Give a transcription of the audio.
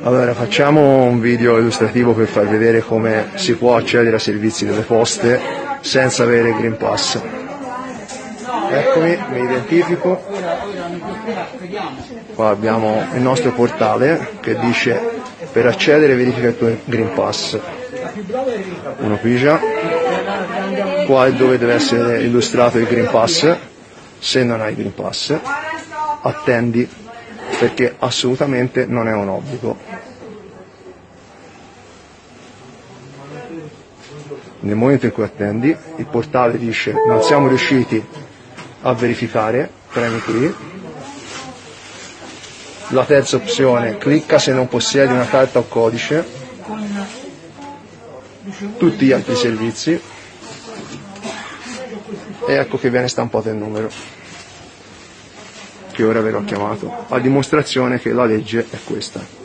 Allora, facciamo un video illustrativo per far vedere come si può accedere ai servizi delle poste senza avere il Green Pass. Eccomi, mi identifico. Qua abbiamo il nostro portale che dice per accedere verifica il tuo Green Pass. Uno pigia. Qua è dove deve essere illustrato il Green Pass. Se non hai Green Pass, attendi perché assolutamente non è un obbligo. Nel momento in cui attendi, il portale dice non siamo riusciti a verificare, premi qui. La terza opzione, clicca se non possiedi una carta o codice, tutti gli altri servizi e ecco che viene stampato il numero che ora verrò chiamato, a dimostrazione che la legge è questa.